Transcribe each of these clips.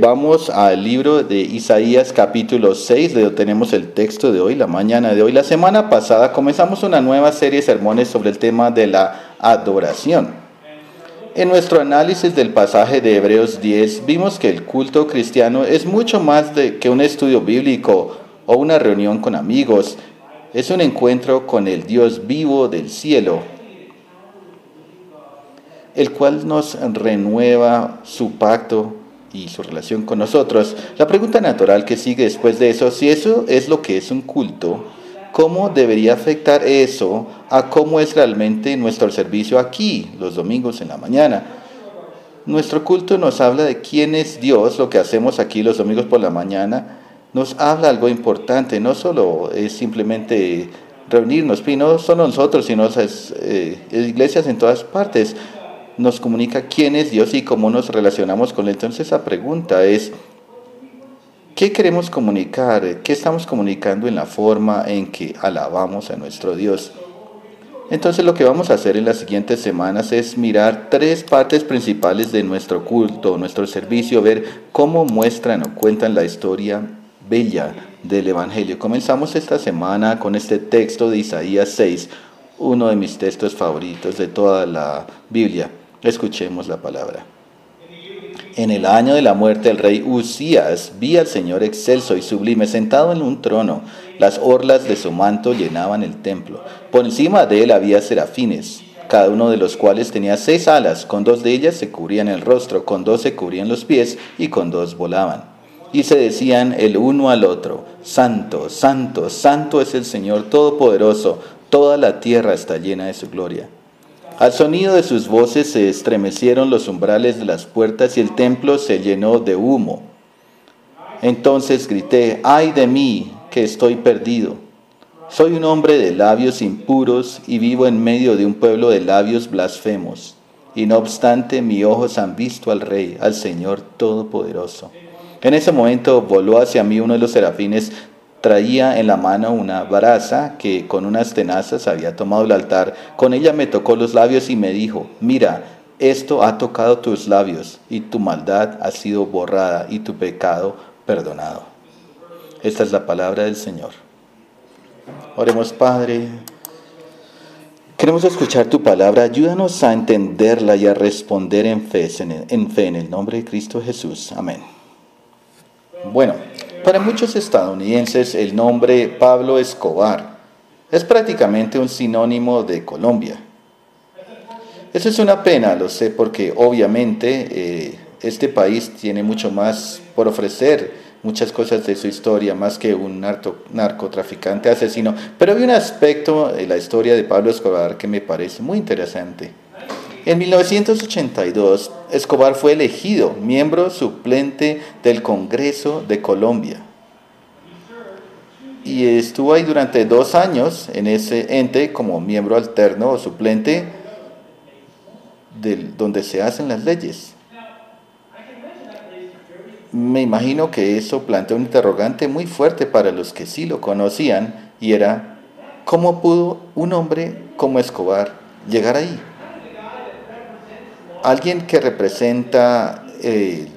Vamos al libro de Isaías capítulo 6, de donde tenemos el texto de hoy, la mañana de hoy. La semana pasada comenzamos una nueva serie de sermones sobre el tema de la adoración. En nuestro análisis del pasaje de Hebreos 10 vimos que el culto cristiano es mucho más de, que un estudio bíblico o una reunión con amigos. Es un encuentro con el Dios vivo del cielo, el cual nos renueva su pacto y su relación con nosotros. La pregunta natural que sigue después de eso, si eso es lo que es un culto, ¿cómo debería afectar eso a cómo es realmente nuestro servicio aquí, los domingos en la mañana? Nuestro culto nos habla de quién es Dios, lo que hacemos aquí los domingos por la mañana, nos habla algo importante, no solo es simplemente reunirnos, no solo nosotros, sino las eh, iglesias en todas partes nos comunica quién es Dios y cómo nos relacionamos con Él. Entonces esa pregunta es, ¿qué queremos comunicar? ¿Qué estamos comunicando en la forma en que alabamos a nuestro Dios? Entonces lo que vamos a hacer en las siguientes semanas es mirar tres partes principales de nuestro culto, nuestro servicio, ver cómo muestran o cuentan la historia bella del Evangelio. Comenzamos esta semana con este texto de Isaías 6, uno de mis textos favoritos de toda la Biblia. Escuchemos la palabra. En el año de la muerte del rey Usías vi al Señor excelso y sublime sentado en un trono. Las orlas de su manto llenaban el templo. Por encima de él había serafines, cada uno de los cuales tenía seis alas. Con dos de ellas se cubrían el rostro, con dos se cubrían los pies y con dos volaban. Y se decían el uno al otro, Santo, Santo, Santo es el Señor Todopoderoso, toda la tierra está llena de su gloria. Al sonido de sus voces se estremecieron los umbrales de las puertas y el templo se llenó de humo. Entonces grité, ay de mí, que estoy perdido. Soy un hombre de labios impuros y vivo en medio de un pueblo de labios blasfemos. Y no obstante, mis ojos han visto al Rey, al Señor Todopoderoso. En ese momento voló hacia mí uno de los serafines Traía en la mano una brasa que con unas tenazas había tomado el altar. Con ella me tocó los labios y me dijo, mira, esto ha tocado tus labios y tu maldad ha sido borrada y tu pecado perdonado. Esta es la palabra del Señor. Oremos, Padre. Queremos escuchar tu palabra. Ayúdanos a entenderla y a responder en fe en fe en el nombre de Cristo Jesús. Amén. Bueno. Para muchos estadounidenses el nombre Pablo Escobar es prácticamente un sinónimo de Colombia. Eso es una pena, lo sé, porque obviamente eh, este país tiene mucho más por ofrecer, muchas cosas de su historia, más que un narcotraficante asesino. Pero hay un aspecto de la historia de Pablo Escobar que me parece muy interesante. En 1982, Escobar fue elegido miembro suplente del Congreso de Colombia. Y estuvo ahí durante dos años en ese ente como miembro alterno o suplente del, donde se hacen las leyes. Me imagino que eso plantea un interrogante muy fuerte para los que sí lo conocían y era, ¿cómo pudo un hombre como Escobar llegar ahí? Alguien que representa eh,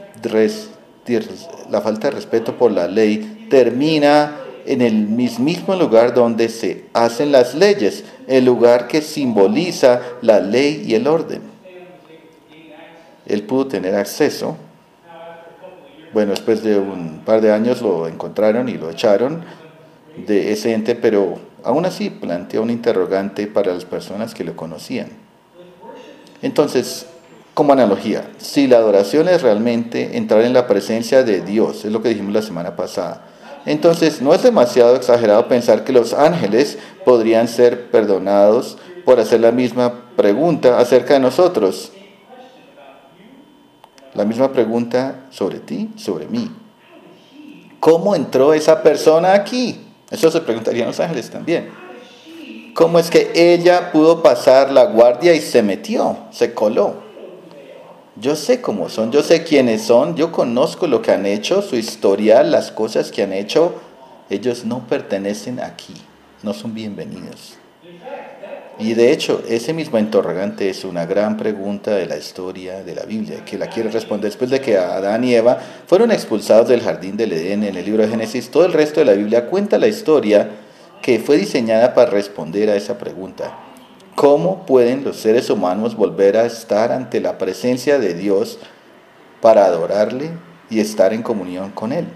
la falta de respeto por la ley termina en el mismo lugar donde se hacen las leyes, el lugar que simboliza la ley y el orden. Él pudo tener acceso. Bueno, después de un par de años lo encontraron y lo echaron de ese ente, pero aún así planteó un interrogante para las personas que lo conocían. Entonces, como analogía, si la adoración es realmente entrar en la presencia de Dios, es lo que dijimos la semana pasada, entonces no es demasiado exagerado pensar que los ángeles podrían ser perdonados por hacer la misma pregunta acerca de nosotros. La misma pregunta sobre ti, sobre mí. ¿Cómo entró esa persona aquí? Eso se preguntarían los ángeles también. ¿Cómo es que ella pudo pasar la guardia y se metió, se coló? Yo sé cómo son, yo sé quiénes son, yo conozco lo que han hecho, su historial, las cosas que han hecho. Ellos no pertenecen aquí, no son bienvenidos. Y de hecho, ese mismo interrogante es una gran pregunta de la historia de la Biblia, que la quiere responder después de que Adán y Eva fueron expulsados del jardín del Edén en el libro de Génesis. Todo el resto de la Biblia cuenta la historia que fue diseñada para responder a esa pregunta. ¿Cómo pueden los seres humanos volver a estar ante la presencia de Dios para adorarle y estar en comunión con Él?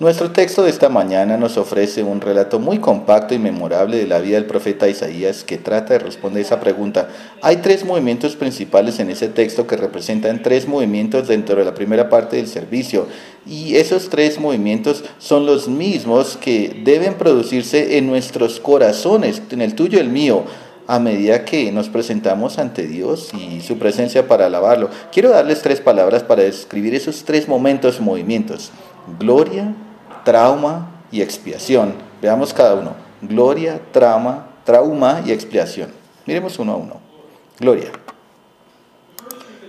Nuestro texto de esta mañana nos ofrece un relato muy compacto y memorable de la vida del profeta Isaías que trata de responder esa pregunta. Hay tres movimientos principales en ese texto que representan tres movimientos dentro de la primera parte del servicio y esos tres movimientos son los mismos que deben producirse en nuestros corazones, en el tuyo y el mío a medida que nos presentamos ante Dios y su presencia para alabarlo. Quiero darles tres palabras para describir esos tres momentos, movimientos. Gloria, trauma y expiación. Veamos cada uno. Gloria, trauma, trauma y expiación. Miremos uno a uno. Gloria.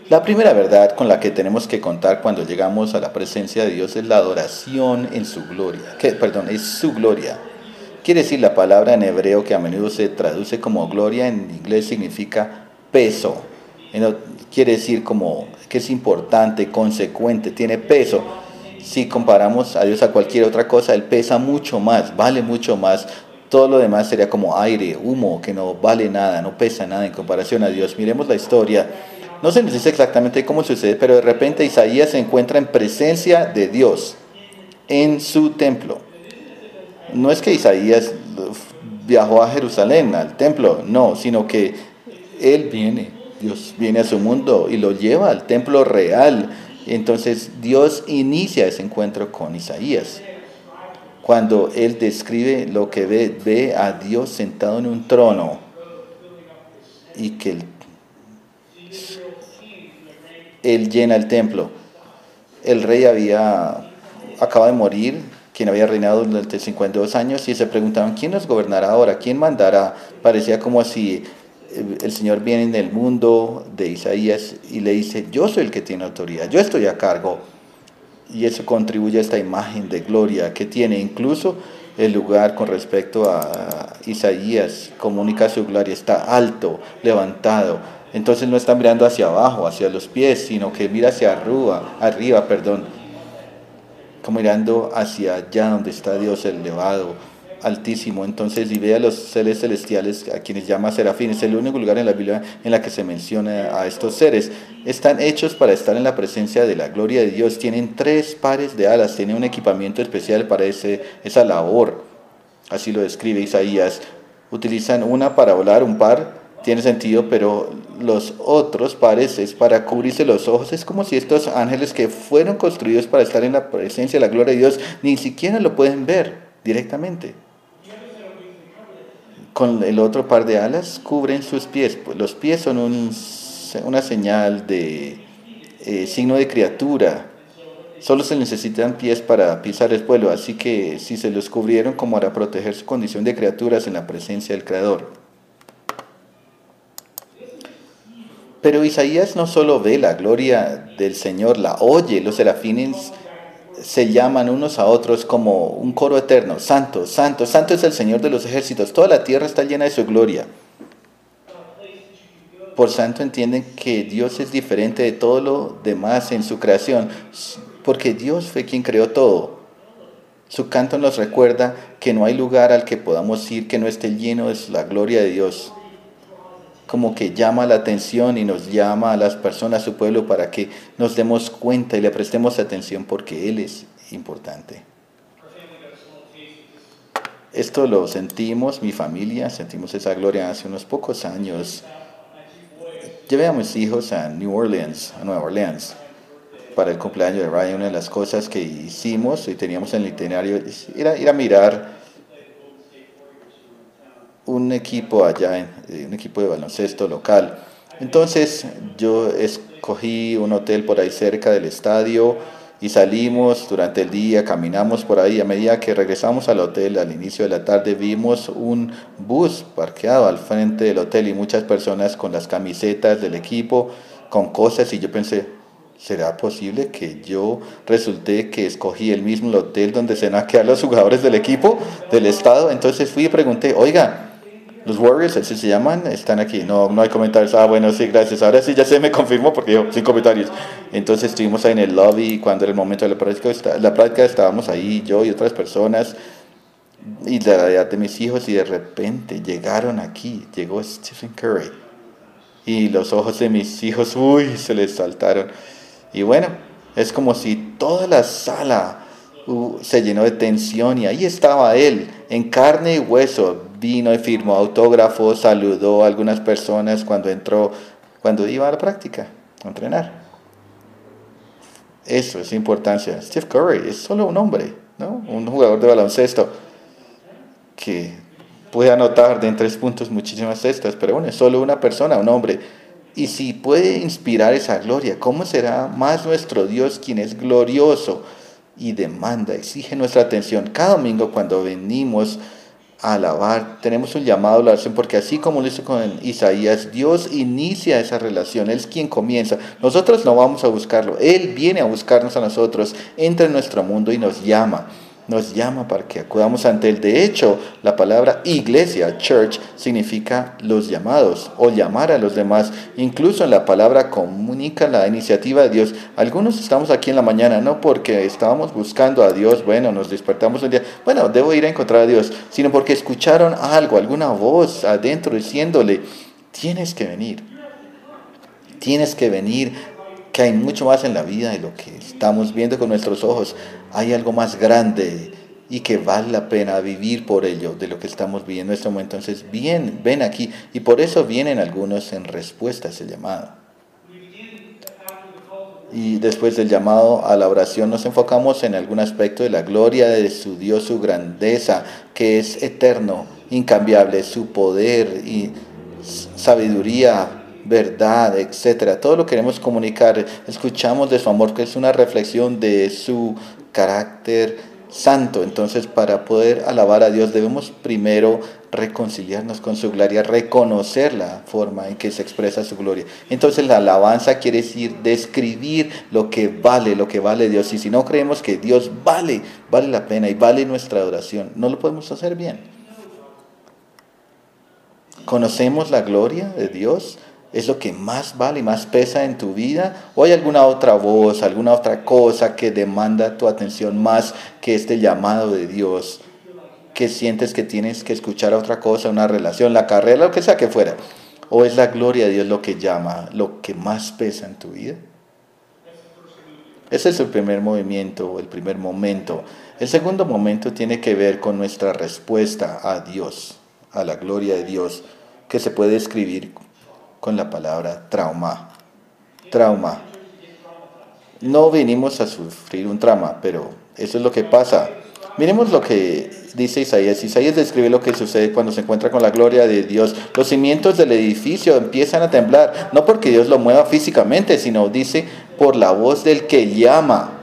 La primera verdad con la que tenemos que contar cuando llegamos a la presencia de Dios es la adoración en su gloria. Que, perdón, es su gloria. Quiere decir la palabra en hebreo que a menudo se traduce como gloria, en inglés significa peso. Quiere decir como que es importante, consecuente, tiene peso si comparamos a Dios a cualquier otra cosa, Él pesa mucho más, vale mucho más. Todo lo demás sería como aire, humo, que no vale nada, no pesa nada en comparación a Dios. Miremos la historia. No se nos dice exactamente cómo sucede, pero de repente Isaías se encuentra en presencia de Dios, en su templo. No es que Isaías viajó a Jerusalén, al templo, no, sino que él viene, Dios viene a su mundo y lo lleva al templo real entonces Dios inicia ese encuentro con Isaías. Cuando él describe lo que ve, ve a Dios sentado en un trono y que él, llena el templo. El rey había acaba de morir, quien había reinado durante 52 años, y se preguntaban, ¿quién nos gobernará ahora? ¿Quién mandará? Parecía como si el Señor viene en el mundo de Isaías y le dice, yo soy el que tiene autoridad, yo estoy a cargo. Y eso contribuye a esta imagen de gloria que tiene. Incluso el lugar con respecto a Isaías comunica su gloria, está alto, levantado. Entonces no está mirando hacia abajo, hacia los pies, sino que mira hacia arriba, arriba, perdón, como mirando hacia allá donde está Dios elevado altísimo. Entonces, y ve a los seres celestiales, a quienes llama serafines, es el único lugar en la Biblia en la que se menciona a estos seres. Están hechos para estar en la presencia de la gloria de Dios. Tienen tres pares de alas, tienen un equipamiento especial para ese, esa labor. Así lo describe Isaías. Utilizan una para volar, un par, tiene sentido, pero los otros pares es para cubrirse los ojos. Es como si estos ángeles que fueron construidos para estar en la presencia de la gloria de Dios ni siquiera lo pueden ver directamente con el otro par de alas cubren sus pies. Los pies son una señal de eh, signo de criatura. Solo se necesitan pies para pisar el pueblo, así que si se los cubrieron como para proteger su condición de criaturas en la presencia del Creador. Pero Isaías no solo ve la gloria del Señor, la oye, los serafines se llaman unos a otros como un coro eterno, santo, santo, santo es el Señor de los ejércitos, toda la tierra está llena de su gloria. Por santo entienden que Dios es diferente de todo lo demás en su creación, porque Dios fue quien creó todo. Su canto nos recuerda que no hay lugar al que podamos ir que no esté lleno de la gloria de Dios como que llama la atención y nos llama a las personas, a su pueblo, para que nos demos cuenta y le prestemos atención porque Él es importante. Esto lo sentimos, mi familia, sentimos esa gloria hace unos pocos años. Llevé a mis hijos a New Orleans, a Nueva Orleans, para el cumpleaños de Ryan. Una de las cosas que hicimos y teníamos en el itinerario era ir a mirar un equipo allá, en, un equipo de baloncesto local. Entonces yo escogí un hotel por ahí cerca del estadio y salimos durante el día, caminamos por ahí. A medida que regresamos al hotel al inicio de la tarde vimos un bus parqueado al frente del hotel y muchas personas con las camisetas del equipo, con cosas y yo pensé, ¿será posible que yo resulté que escogí el mismo hotel donde se van a quedar los jugadores del equipo del estado? Entonces fui y pregunté, oiga, los Warriors, así se llaman, están aquí. No, no hay comentarios. Ah, bueno, sí, gracias. Ahora sí ya se me confirmó porque yo, sin comentarios. Entonces estuvimos ahí en el lobby cuando era el momento de la práctica. La práctica estábamos ahí, yo y otras personas. Y la edad de mis hijos y de repente llegaron aquí. Llegó Stephen Curry. Y los ojos de mis hijos, uy, se les saltaron. Y bueno, es como si toda la sala uh, se llenó de tensión y ahí estaba él, en carne y hueso, vino y firmó autógrafos, saludó a algunas personas cuando entró, cuando iba a la práctica, a entrenar. Eso es importancia. Steve Curry es solo un hombre, ¿no? un jugador de baloncesto que puede anotar de en tres puntos muchísimas cestas, pero bueno, es solo una persona, un hombre. Y si puede inspirar esa gloria, ¿cómo será más nuestro Dios quien es glorioso y demanda, exige nuestra atención? Cada domingo cuando venimos alabar, tenemos un llamado a la oración, porque así como lo hizo con Isaías, Dios inicia esa relación, Él es quien comienza. Nosotros no vamos a buscarlo, Él viene a buscarnos a nosotros, entra en nuestro mundo y nos llama nos llama para que acudamos ante Él. De hecho, la palabra iglesia, church, significa los llamados o llamar a los demás. Incluso en la palabra comunica la iniciativa de Dios. Algunos estamos aquí en la mañana no porque estábamos buscando a Dios, bueno, nos despertamos un día, bueno, debo ir a encontrar a Dios, sino porque escucharon algo, alguna voz adentro diciéndole, tienes que venir. Tienes que venir que hay mucho más en la vida de lo que estamos viendo con nuestros ojos. Hay algo más grande y que vale la pena vivir por ello de lo que estamos viviendo en este momento. Entonces, bien, ven aquí. Y por eso vienen algunos en respuesta a ese llamado. Y después del llamado a la oración nos enfocamos en algún aspecto de la gloria de su Dios, su grandeza, que es eterno, incambiable, su poder y sabiduría, verdad, etcétera. Todo lo queremos comunicar. Escuchamos de su amor, que es una reflexión de su carácter santo. Entonces, para poder alabar a Dios, debemos primero reconciliarnos con su gloria, reconocer la forma en que se expresa su gloria. Entonces, la alabanza quiere decir describir lo que vale, lo que vale Dios. Y si no creemos que Dios vale, vale la pena y vale nuestra adoración, no lo podemos hacer bien. ¿Conocemos la gloria de Dios? Es lo que más vale y más pesa en tu vida? ¿O hay alguna otra voz, alguna otra cosa que demanda tu atención más que este llamado de Dios? Que sientes que tienes que escuchar otra cosa, una relación, la carrera, lo que sea que fuera. ¿O es la gloria de Dios lo que llama, lo que más pesa en tu vida? Ese es el primer movimiento, el primer momento. El segundo momento tiene que ver con nuestra respuesta a Dios, a la gloria de Dios, que se puede escribir con la palabra trauma. Trauma. No vinimos a sufrir un trauma, pero eso es lo que pasa. Miremos lo que dice Isaías. Isaías describe lo que sucede cuando se encuentra con la gloria de Dios. Los cimientos del edificio empiezan a temblar, no porque Dios lo mueva físicamente, sino dice por la voz del que llama.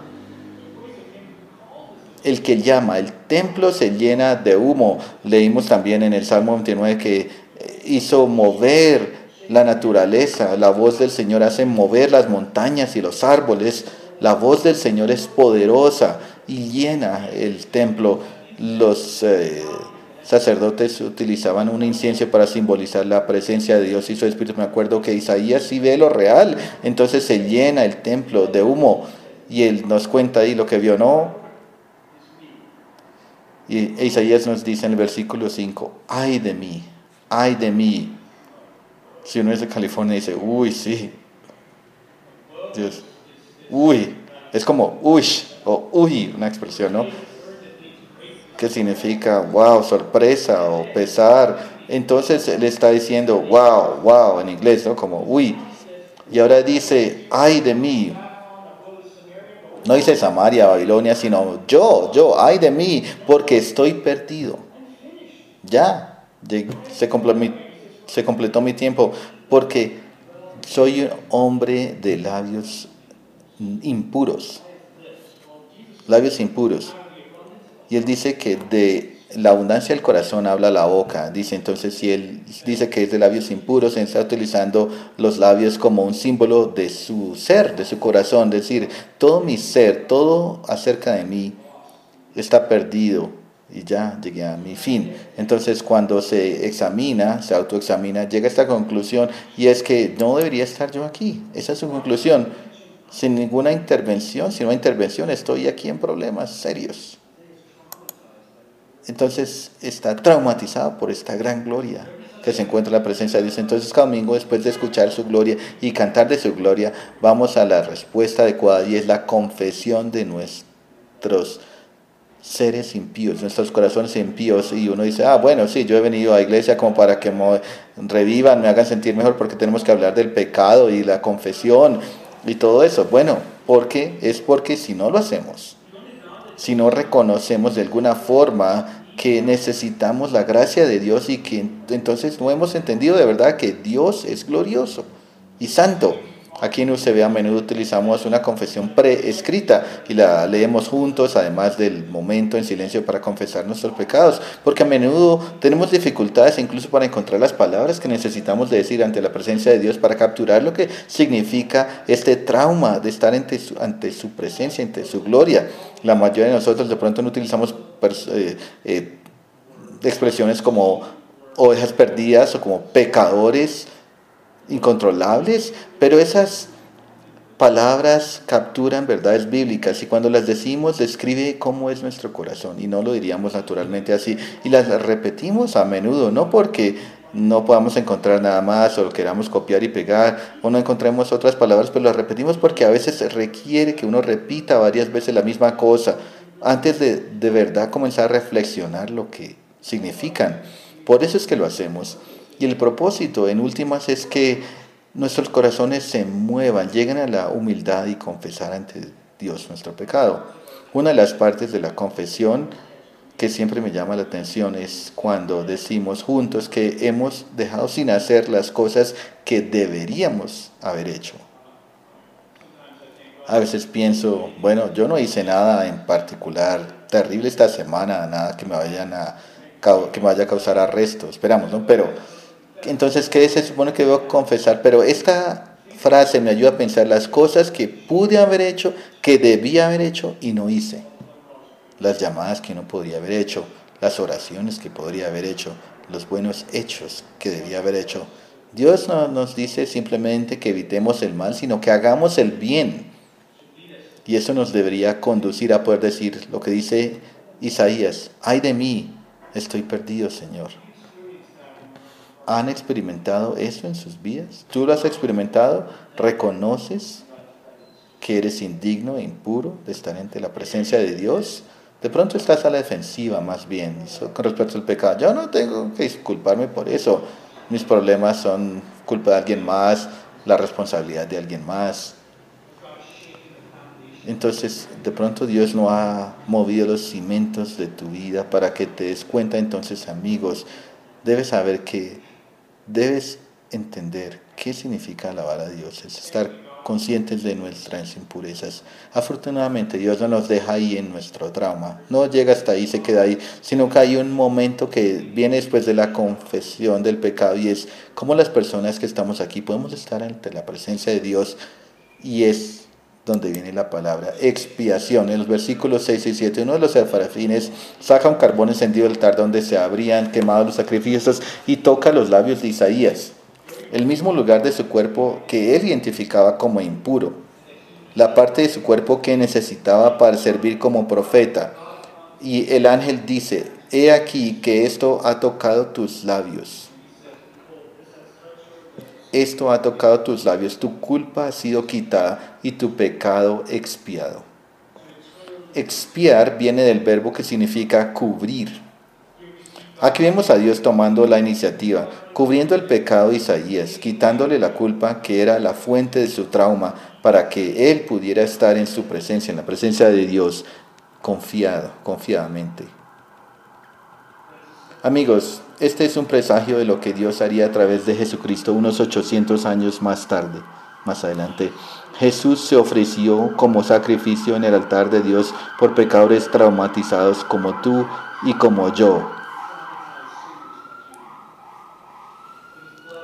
El que llama, el templo se llena de humo. Leímos también en el Salmo 29 que hizo mover la naturaleza, la voz del Señor hace mover las montañas y los árboles. La voz del Señor es poderosa y llena el templo. Los eh, sacerdotes utilizaban un incienso para simbolizar la presencia de Dios y su Espíritu. Me acuerdo que Isaías sí ve lo real, entonces se llena el templo de humo y él nos cuenta ahí lo que vio, ¿no? Y Isaías nos dice en el versículo 5, ay de mí, ay de mí, si uno es de California dice, uy, sí. Dios, uy, es como uy o uy, una expresión, ¿no? Que significa wow, sorpresa o pesar. Entonces él está diciendo wow, wow en inglés, ¿no? Como uy. Y ahora dice, ay de mí. No dice Samaria, Babilonia, sino yo, yo, ay de mí, porque estoy perdido. Ya, se completó mi tiempo, porque soy un hombre de labios impuros, labios impuros. Y él dice que de la abundancia del corazón habla la boca. Dice entonces, si él dice que es de labios impuros, está utilizando los labios como un símbolo de su ser, de su corazón. Es decir, todo mi ser, todo acerca de mí está perdido y ya llegué a mi fin. Entonces cuando se examina, se autoexamina, llega a esta conclusión y es que no debería estar yo aquí. Esa es su conclusión. Sin ninguna intervención, sin una intervención estoy aquí en problemas serios. Entonces está traumatizado por esta gran gloria que se encuentra en la presencia de Dios. Entonces cada domingo después de escuchar su gloria y cantar de su gloria, vamos a la respuesta adecuada y es la confesión de nuestros seres impíos, nuestros corazones impíos, y uno dice, ah, bueno, sí, yo he venido a la iglesia como para que me revivan, me hagan sentir mejor, porque tenemos que hablar del pecado y la confesión y todo eso. Bueno, porque es porque si no lo hacemos, si no reconocemos de alguna forma que necesitamos la gracia de Dios y que entonces no hemos entendido de verdad que Dios es glorioso y santo Aquí en UCB a menudo utilizamos una confesión preescrita y la leemos juntos, además del momento en silencio para confesar nuestros pecados, porque a menudo tenemos dificultades incluso para encontrar las palabras que necesitamos decir ante la presencia de Dios para capturar lo que significa este trauma de estar ante su, presencia, ante su gloria. La mayoría de nosotros de pronto no utilizamos eh, eh, expresiones como ovejas perdidas o como pecadores incontrolables, pero esas palabras capturan verdades bíblicas y cuando las decimos describe cómo es nuestro corazón y no lo diríamos naturalmente así y las repetimos a menudo, no porque no podamos encontrar nada más o queramos copiar y pegar o no encontremos otras palabras, pero las repetimos porque a veces requiere que uno repita varias veces la misma cosa antes de de verdad comenzar a reflexionar lo que significan. Por eso es que lo hacemos. Y el propósito, en últimas, es que nuestros corazones se muevan, lleguen a la humildad y confesar ante Dios nuestro pecado. Una de las partes de la confesión que siempre me llama la atención es cuando decimos juntos que hemos dejado sin hacer las cosas que deberíamos haber hecho. A veces pienso, bueno, yo no hice nada en particular terrible esta semana, nada que me, vayan a, que me vaya a causar arresto, esperamos, ¿no? Pero entonces, ¿qué se supone que debo confesar? Pero esta frase me ayuda a pensar las cosas que pude haber hecho, que debía haber hecho y no hice. Las llamadas que no podría haber hecho, las oraciones que podría haber hecho, los buenos hechos que debía haber hecho. Dios no nos dice simplemente que evitemos el mal, sino que hagamos el bien. Y eso nos debería conducir a poder decir lo que dice Isaías, ay de mí, estoy perdido, Señor han experimentado eso en sus vidas? ¿Tú lo has experimentado? ¿Reconoces que eres indigno e impuro de estar ante la presencia de Dios? De pronto estás a la defensiva más bien con respecto al pecado. Yo no tengo que disculparme por eso. Mis problemas son culpa de alguien más, la responsabilidad de alguien más. Entonces, de pronto Dios no ha movido los cimientos de tu vida para que te des cuenta. Entonces, amigos, debes saber que debes entender qué significa alabar a Dios, es estar conscientes de nuestras impurezas. Afortunadamente Dios no nos deja ahí en nuestro trauma, no llega hasta ahí, se queda ahí, sino que hay un momento que viene después de la confesión del pecado y es como las personas que estamos aquí podemos estar ante la presencia de Dios y es donde viene la palabra expiación. En los versículos 6 y 7, uno de los serafines saca un carbón encendido del altar donde se habrían quemado los sacrificios y toca los labios de Isaías, el mismo lugar de su cuerpo que él identificaba como impuro, la parte de su cuerpo que necesitaba para servir como profeta. Y el ángel dice, he aquí que esto ha tocado tus labios esto ha tocado tus labios, tu culpa ha sido quitada y tu pecado expiado. Expiar viene del verbo que significa cubrir. Aquí vemos a Dios tomando la iniciativa, cubriendo el pecado de Isaías, quitándole la culpa que era la fuente de su trauma, para que él pudiera estar en su presencia, en la presencia de Dios, confiado, confiadamente. Amigos, Este es un presagio de lo que Dios haría a través de Jesucristo unos 800 años más tarde, más adelante. Jesús se ofreció como sacrificio en el altar de Dios por pecadores traumatizados como tú y como yo.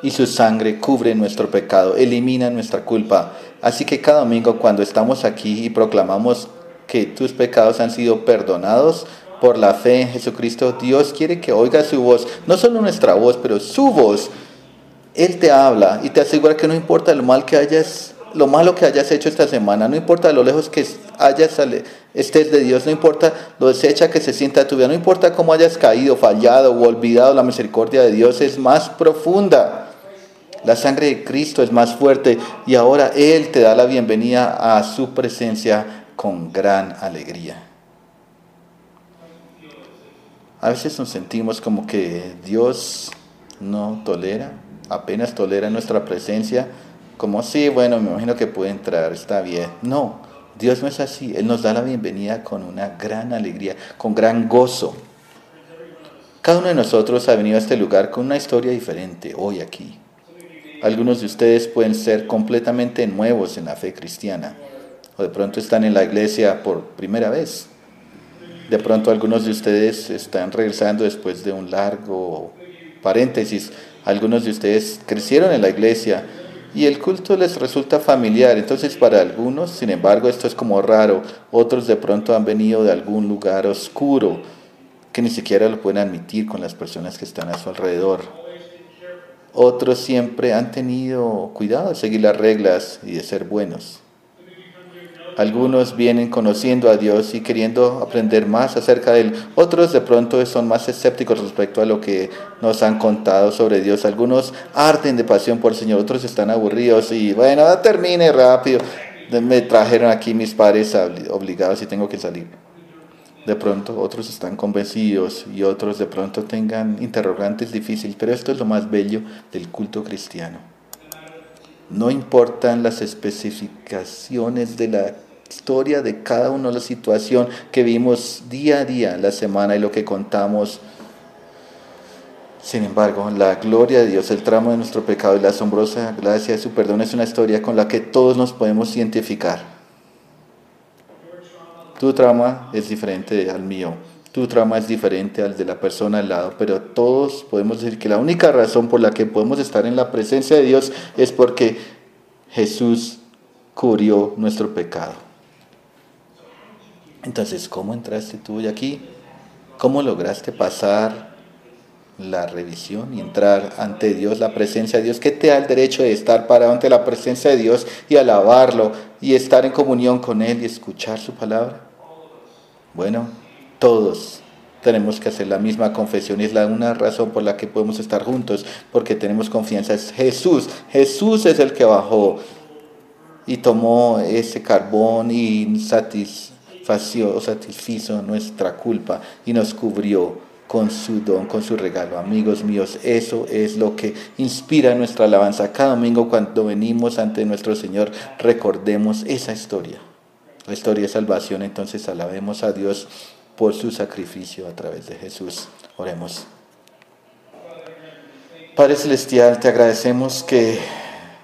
Y su sangre cubre nuestro pecado, elimina nuestra culpa. Así que cada domingo cuando estamos aquí y proclamamos que tus pecados han sido perdonados por la fe en Jesucristo, Dios quiere que oiga su voz, no solo nuestra voz, pero su voz. Él te habla y te asegura que no importa lo mal que hayas, lo malo que hayas hecho esta semana, no importa lo lejos que hayas estés de Dios, no importa lo deshecha que se sienta tu vida, no importa cómo hayas caído, fallado o olvidado, la misericordia de Dios es más profunda. La sangre de Cristo es más fuerte y ahora Él te da la bienvenida a su presencia con gran alegría. A veces nos sentimos como que Dios no tolera, apenas tolera nuestra presencia, como sí, bueno, me imagino que puede entrar, está bien. No, Dios no es así, Él nos da la bienvenida con una gran alegría, con gran gozo. Cada uno de nosotros ha venido a este lugar con una historia diferente hoy aquí. Algunos de ustedes pueden ser completamente nuevos en la fe cristiana o de pronto están en la iglesia por primera vez. De pronto algunos de ustedes están regresando después de un largo paréntesis. Algunos de ustedes crecieron en la iglesia y el culto les resulta familiar. Entonces para algunos, sin embargo, esto es como raro. Otros de pronto han venido de algún lugar oscuro que ni siquiera lo pueden admitir con las personas que están a su alrededor. Otros siempre han tenido cuidado de seguir las reglas y de ser buenos. Algunos vienen conociendo a Dios y queriendo aprender más acerca de Él. Otros de pronto son más escépticos respecto a lo que nos han contado sobre Dios. Algunos arden de pasión por el Señor, otros están aburridos y bueno, termine rápido. Me trajeron aquí mis padres obligados y tengo que salir. De pronto otros están convencidos y otros de pronto tengan interrogantes difíciles, pero esto es lo más bello del culto cristiano no importan las especificaciones de la historia de cada uno la situación que vimos día a día la semana y lo que contamos. Sin embargo, la gloria de Dios, el tramo de nuestro pecado y la asombrosa gracia de su perdón es una historia con la que todos nos podemos identificar. Tu trama es diferente al mío tu trama es diferente al de la persona al lado, pero todos podemos decir que la única razón por la que podemos estar en la presencia de Dios es porque Jesús cubrió nuestro pecado. Entonces, ¿cómo entraste tú hoy aquí? ¿Cómo lograste pasar la revisión y entrar ante Dios, la presencia de Dios? ¿Qué te da el derecho de estar parado ante la presencia de Dios y alabarlo y estar en comunión con Él y escuchar su palabra? Bueno, todos tenemos que hacer la misma confesión y es la una razón por la que podemos estar juntos, porque tenemos confianza. Es Jesús, Jesús es el que bajó y tomó ese carbón y satisfació, satisfizo nuestra culpa y nos cubrió con su don, con su regalo. Amigos míos, eso es lo que inspira nuestra alabanza. Cada domingo cuando venimos ante nuestro Señor, recordemos esa historia. La historia de salvación, entonces alabemos a Dios por su sacrificio a través de Jesús. Oremos. Padre Celestial, te agradecemos que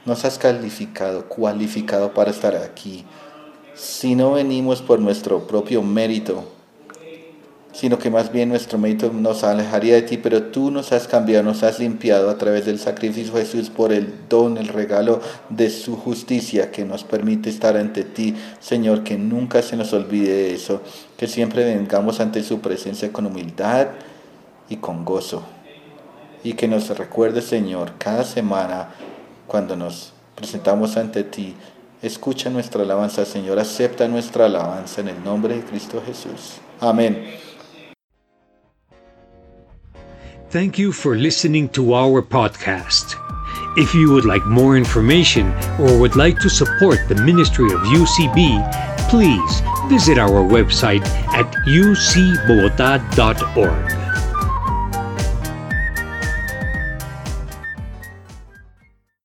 nos has calificado, cualificado para estar aquí. Si no venimos por nuestro propio mérito, sino que más bien nuestro mérito nos alejaría de ti, pero tú nos has cambiado, nos has limpiado a través del sacrificio de Jesús por el don, el regalo de su justicia que nos permite estar ante ti, Señor, que nunca se nos olvide eso, que siempre vengamos ante su presencia con humildad y con gozo, y que nos recuerde, Señor, cada semana cuando nos presentamos ante ti, escucha nuestra alabanza, Señor, acepta nuestra alabanza en el nombre de Cristo Jesús. Amén. Thank you for listening to our podcast. If you would like more information or would like to support the ministry of UCB, please visit our website at ucbogota.org.